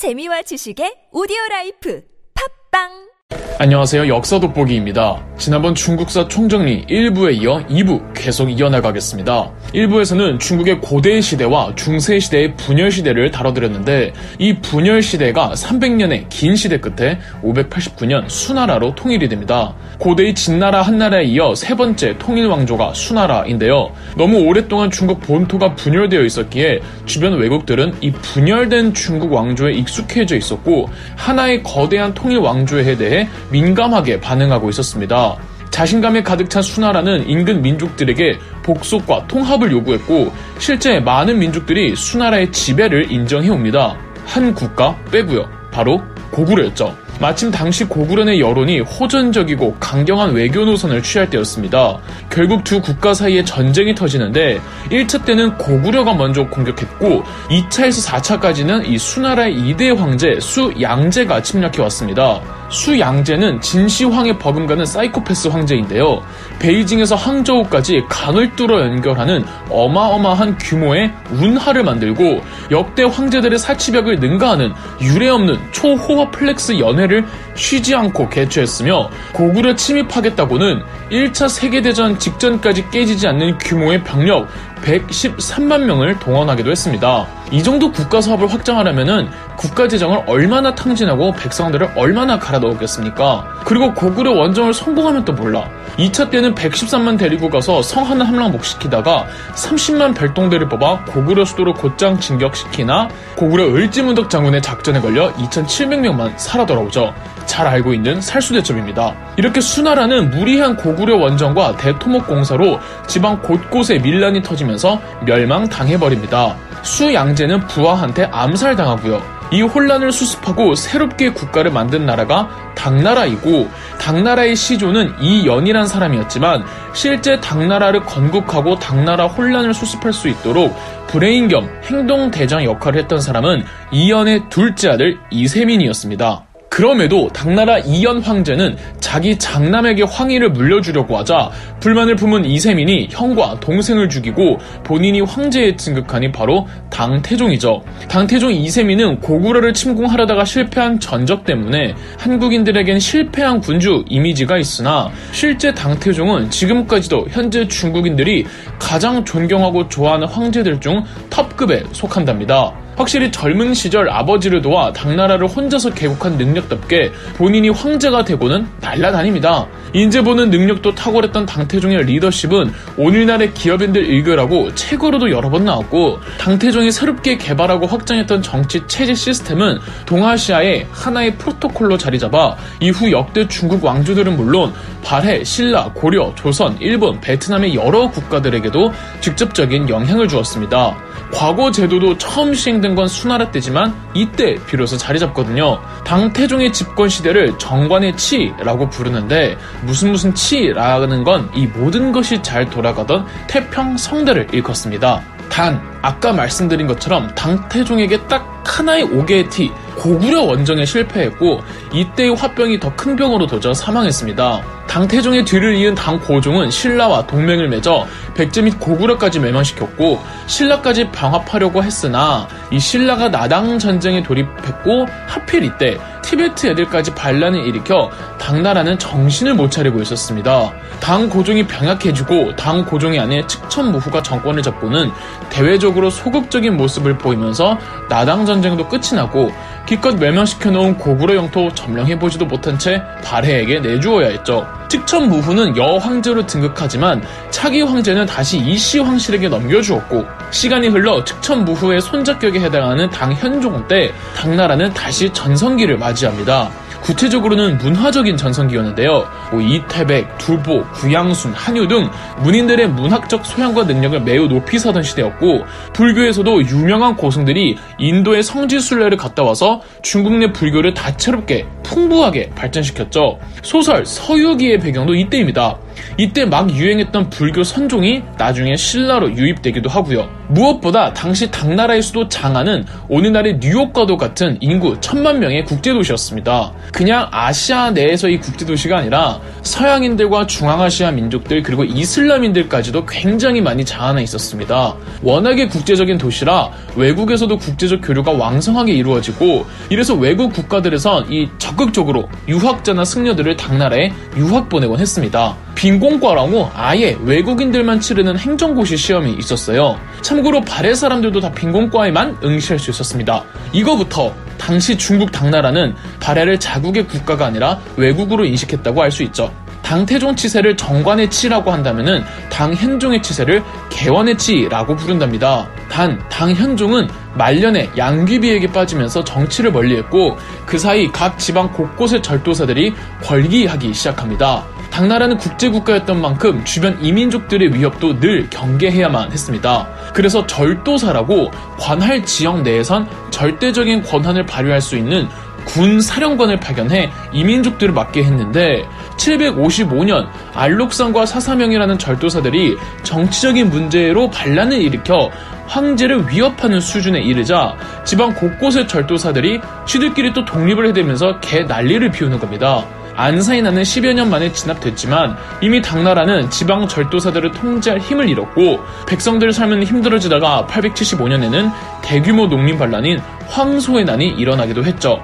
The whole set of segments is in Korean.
재미와 지식의 오디오 life. 팟빵 안녕하세요. 역사 돋보기입니다. 지난번 중국사 총정리 1부에 이어 2부 계속 이어나가겠습니다. 1부에서는 중국의 고대 시대와 중세 시대의 분열 시대를 다뤄드렸는데 이 분열 시대가 300년의 긴 시대 끝에 589년 수나라로 통일이 됩니다. 고대의 진나라 한나라에 이어 세 번째 통일 왕조가 수나라인데요. 너무 오랫동안 중국 본토가 분열되어 있었기에 주변 외국들은 이 분열된 중국 왕조에 익숙해져 있었고 하나의 거대한 통일 왕조에 대해 민감하게 반응하고 있었습니다. 자신감에 가득 찬 수나라는 인근 민족들에게 복속과 통합을 요구했고 실제 많은 민족들이 수나라의 지배를 인정해옵니다. 한 국가 빼고요. 바로 고구려였죠. 마침 당시 고구려의 여론이 호전적이고 강경한 외교 노선을 취할 때였습니다. 결국 두 국가 사이에 전쟁이 터지는데 1차 때는 고구려가 먼저 공격했고 2차에서 4차까지는 이 수나라의 2대 황제 수양제가 침략해 왔습니다. 수양제는 진시황에 버금가는 사이코패스 황제인데요. 베이징에서 항저우까지 강을 뚫어 연결하는 어마어마한 규모의 운하를 만들고 역대 황제들의 사치벽을 능가하는 유례없는 초호화 flex 연회를 쉬지 않고 개최했으며 고구려 침입하겠다고는 1차 세계대전 직전까지 깨지지 않는 규모의 병력 113만 명을 동원하기도 했습니다. 이 정도 국가 사업을 확장하려면은 국가 재정을 얼마나 탕진하고 백성들을 얼마나 갈아 넣었겠습니까? 그리고 고구려 원정을 성공하면 또 몰라. 2차 때는 113만 데리고 가서 성 하나 함락 못 시키다가 30만 별동대를 뽑아 고구려 수도를 곧장 진격시키나 고구려 을지문덕 장군의 작전에 걸려 2,700명만 살아 돌아오죠. 잘 알고 있는 살수대첩입니다. 이렇게 수나라는 무리한 고구려 원정과 대토목 공사로 지방 곳곳에 민란이 터지면서 멸망당해버립니다. 수양제는 부하한테 암살당하고요. 이 혼란을 수습하고 새롭게 국가를 만든 나라가 당나라이고 당나라의 시조는 이연이란 사람이었지만 실제 당나라를 건국하고 당나라 혼란을 수습할 수 있도록 브레인 겸 행동 대장 역할을 했던 사람은 이연의 둘째 아들 이세민이었습니다. 그럼에도 당나라 이연 황제는 자기 장남에게 황위를 물려주려고 하자 불만을 품은 이세민이 형과 동생을 죽이고 본인이 황제에 진급하니 바로 당태종이죠. 당태종 이세민은 고구려를 침공하려다가 실패한 전적 때문에 한국인들에겐 실패한 군주 이미지가 있으나 실제 당태종은 지금까지도 현재 중국인들이 가장 존경하고 좋아하는 황제들 중 톱급에 속한답니다. 확실히 젊은 시절 아버지를 도와 당나라를 혼자서 개국한 능력답게 본인이 황제가 되고는 날라다닙니다. 인재 보는 능력도 탁월했던 당태종의 리더십은 오늘날의 기업인들 일교라고 책으로도 여러 번 나왔고 당태종이 새롭게 개발하고 확장했던 정치 체제 시스템은 동아시아의 하나의 프로토콜로 자리 잡아 이후 역대 중국 왕조들은 물론 발해, 신라, 고려, 조선, 일본, 베트남의 여러 국가들에게도 직접적인 영향을 주었습니다. 과거 제도도 처음 시행된 건 수나라 때지만 이때 비로소 자리 잡거든요. 당태종의 집권 시대를 정관의 치라고 부르는데 무슨 무슨 치라는 건 이 모든 것이 잘 돌아가던 태평 성대를 일컫습니다. 단 아까 말씀드린 것처럼 당태종에게 딱 하나의 5개의 티 고구려 원정에 실패했고 이때의 화병이 더 큰 병으로 도져 사망했습니다. 당태종의 뒤를 이은 당고종은 신라와 동맹을 맺어 백제 및 고구려까지 멸망시켰고 신라까지 병합하려고 했으나 이 신라가 나당 전쟁에 돌입했고 하필 이때 티베트 애들까지 반란을 일으켜 당나라는 정신을 못 차리고 있었습니다. 당 고종이 병약해지고 당 고종의 아내 측천무후가 정권을 잡고는 대외적으로 소극적인 모습을 보이면서 나당 전쟁도 끝이 나고 기껏 멸망시켜 놓은 고구려 영토 점령해보지도 못한 채 발해에게 내주어야 했죠. 측천무후는 여황제로 등극하지만 차기 황제는 다시 이씨 황실에게 넘겨주었고 시간이 흘러 측천무후의 손자격에 해당하는 당현종 때 당나라는 다시 전성기를 맞이합니다. 구체적으로는 문화적인 전성기였는데요. 뭐 이태백, 두보, 구양순, 한유 등 문인들의 문학적 소양과 능력을 매우 높이 사던 시대였고 불교에서도 유명한 고승들이 인도의 성지순례를 갔다 와서 중국 내 불교를 다채롭게 풍부하게 발전시켰죠. 소설 서유기의 배경도 이때입니다. 이때 막 유행했던 불교 선종이 나중에 신라로 유입되기도 하고요. 무엇보다 당시 당나라의 수도 장안은 오늘날의 뉴욕과도 같은 인구 천만 명의 국제도시였습니다. 그냥 아시아 내에서의 국제도시가 아니라 서양인들과 중앙아시아 민족들 그리고 이슬람인들까지도 굉장히 많이 자아나 있었습니다. 워낙에 국제적인 도시라 외국에서도 국제적 교류가 왕성하게 이루어지고 이래서 외국 국가들에선 이 적극적으로 유학자나 승려들을 당나라에 유학 보내곤 했습니다. 빈공과라고 아예 외국인들만 치르는 행정고시 시험이 있었어요. 참고로 발해 사람들도 다 빈공과에만 응시할 수 있었습니다. 이거부터 당시 중국 당나라는 발해를 자국의 국가가 아니라 외국으로 인식했다고 할수 있죠. 당태종 치세를 정관의 치라고 한다면은 당현종의 치세를 개원의 치라고 부른답니다. 단 당현종은 말년에 양귀비에게 빠지면서 정치를 멀리했고 그 사이 각 지방 곳곳의 절도사들이 벌기하기 시작합니다. 당나라는 국제국가였던 만큼 주변 이민족들의 위협도 늘 경계해야만 했습니다. 그래서 절도사라고 관할 지역 내에선 절대적인 권한을 발휘할 수 있는 군 사령관을 파견해 이민족들을 맡게 했는데 755년 알록산과 사사명이라는 절도사들이 정치적인 문제로 반란을 일으켜 황제를 위협하는 수준에 이르자 지방 곳곳의 절도사들이 시들끼리 또 독립을 해대면서 개 난리를 피우는 겁니다. 안사이 나는 10여 년 만에 진압됐지만 이미 당나라는 지방 절도사들을 통제할 힘을 잃었고 백성들의 삶은 힘들어지다가 875년에는 대규모 농민 반란인 황소의 난이 일어나기도 했죠.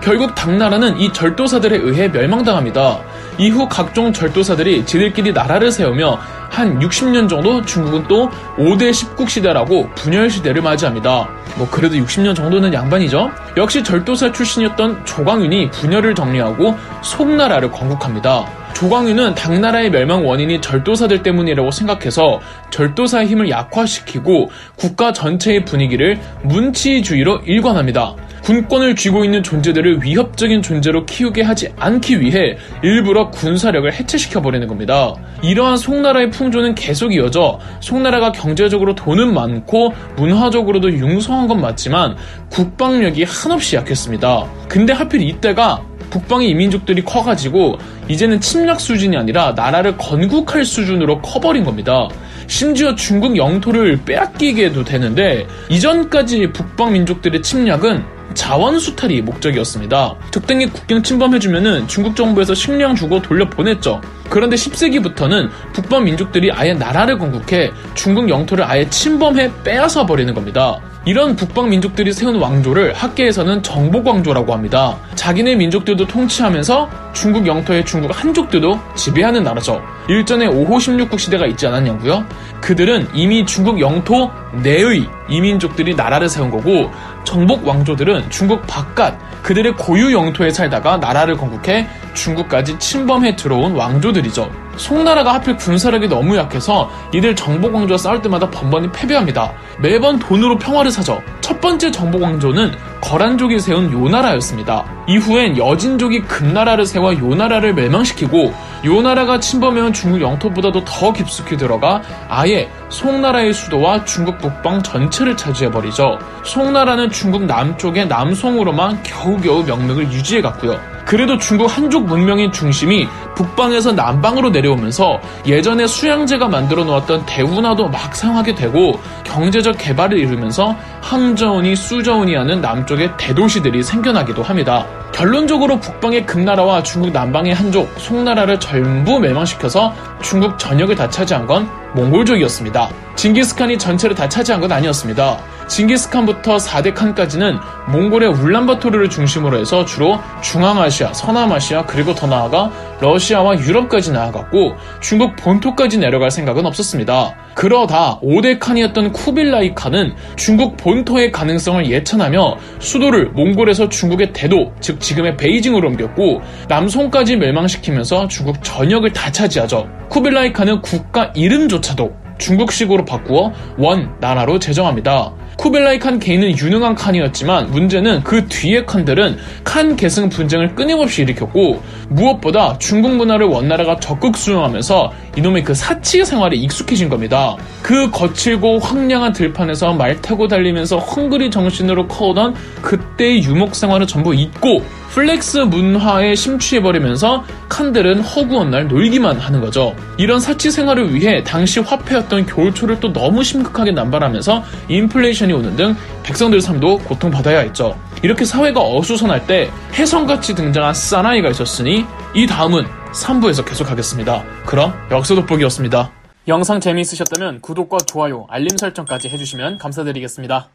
결국 당나라는 이 절도사들에 의해 멸망당합니다. 이후 각종 절도사들이 지들끼리 나라를 세우며 한 60년 정도 중국은 또 5대 10국 시대라고 분열 시대를 맞이합니다. 뭐 그래도 60년 정도는 양반이죠. 역시 절도사 출신이었던 조광윤이 분열을 정리하고 송나라를 건국합니다. 조광윤은 당나라의 멸망 원인이 절도사들 때문이라고 생각해서 절도사의 힘을 약화시키고 국가 전체의 분위기를 문치주의로 일관합니다. 군권을 쥐고 있는 존재들을 위협적인 존재로 키우게 하지 않기 위해 일부러 군사력을 해체시켜버리는 겁니다. 이러한 송나라의 풍조는 계속 이어져 송나라가 경제적으로 돈은 많고 문화적으로도 융성한 건 맞지만 국방력이 한없이 약했습니다. 근데 하필 이때가 북방의 이민족들이 커가지고 이제는 침략 수준이 아니라 나라를 건국할 수준으로 커버린 겁니다. 심지어 중국 영토를 빼앗기게도 되는데 이전까지 북방 민족들의 침략은 자원 수탈이 목적이었습니다. 적당히 국경 침범해주면은 중국 정부에서 식량 주고 돌려보냈죠. 그런데 10세기부터는 북방 민족들이 아예 나라를 건국해 중국 영토를 아예 침범해 빼앗아 버리는 겁니다. 이런 북방 민족들이 세운 왕조를 학계에서는 정복왕조라고 합니다. 자기네 민족들도 통치하면서 중국 영토의 중국 한족들도 지배하는 나라죠. 일전에 5호 16국 시대가 있지 않았냐고요? 그들은 이미 중국 영토 내의 이민족들이 나라를 세운 거고 정복 왕조들은 중국 바깥 그들의 고유 영토에 살다가 나라를 건국해 중국까지 침범해 들어온 왕조들이죠. 송나라가 하필 군사력이 너무 약해서 이들 정복왕조와 싸울 때마다 번번이 패배합니다. 매번 돈으로 평화를 사죠. 첫 번째 정복왕조는 거란족이 세운 요나라였습니다. 이후엔 여진족이 금나라를 세워 요나라를 멸망시키고 요나라가 침범해온 중국 영토보다도 더 깊숙이 들어가 아예 송나라의 수도와 중국 북방 전체를 차지해버리죠. 송나라는 중국 남쪽의 남송으로만 겨우겨우 명맥을 유지해갔고요. 그래도 중국 한족 문명의 중심이 북방에서 남방으로 내려오면서 예전에 수양제가 만들어 놓았던 대운하도 막 상하게 되고 경제적 개발을 이루면서 항저우니 수저우니 하는 남쪽의 대도시들이 생겨나기도 합니다. 결론적으로 북방의 금나라와 중국 남방의 한족, 송나라를 전부 멸망시켜서 중국 전역을 다 차지한 건 몽골족이었습니다. 징기스칸이 전체를 다 차지한 건 아니었습니다. 징기스칸부터 4대 칸까지는 몽골의 울란바토르를 중심으로 해서 주로 중앙아시아, 서남아시아 그리고 더 나아가 러시아 와 유럽까지 나아갔고 중국 본토까지 내려갈 생각은 없었습니다. 그러다 5대 칸이었던 쿠빌라이 칸은 중국 본토의 가능성을 예찬하며 수도를 몽골에서 중국의 대도, 즉 지금의 베이징으로 옮겼고 남송까지 멸망시키면서 중국 전역을 다 차지하죠. 쿠빌라이 칸은 국가 이름조차도 중국식으로 바꾸어 원 나라로 제정합니다. 쿠벨라이 칸 개인은 유능한 칸이었지만 문제는 그 뒤의 칸들은 칸 계승 분쟁을 끊임없이 일으켰고 무엇보다 중국 문화를 원나라가 적극 수용하면서 이놈의 그 사치 생활에 익숙해진 겁니다. 그 거칠고 황량한 들판에서 말 타고 달리면서 헝그리 정신으로 커오던 그때의 유목 생활을 전부 잊고 flex 문화에 심취해버리면서 칸들은 허구한 날 놀기만 하는 거죠. 이런 사치 생활을 위해 당시 화폐였던 교초를 또 너무 심각하게 남발하면서 인플레이션 이 오는 등 백성들 삶도 고통받아야 했죠. 이렇게 사회가 어수선할 때 혜성같이 등장한 사나이가 있었으니 이 다음은 3부에서 계속하겠습니다. 그럼 역사 돋보기였습니다. 영상 재미있으셨다면 구독과 좋아요, 알림 설정까지 해주시면 감사드리겠습니다.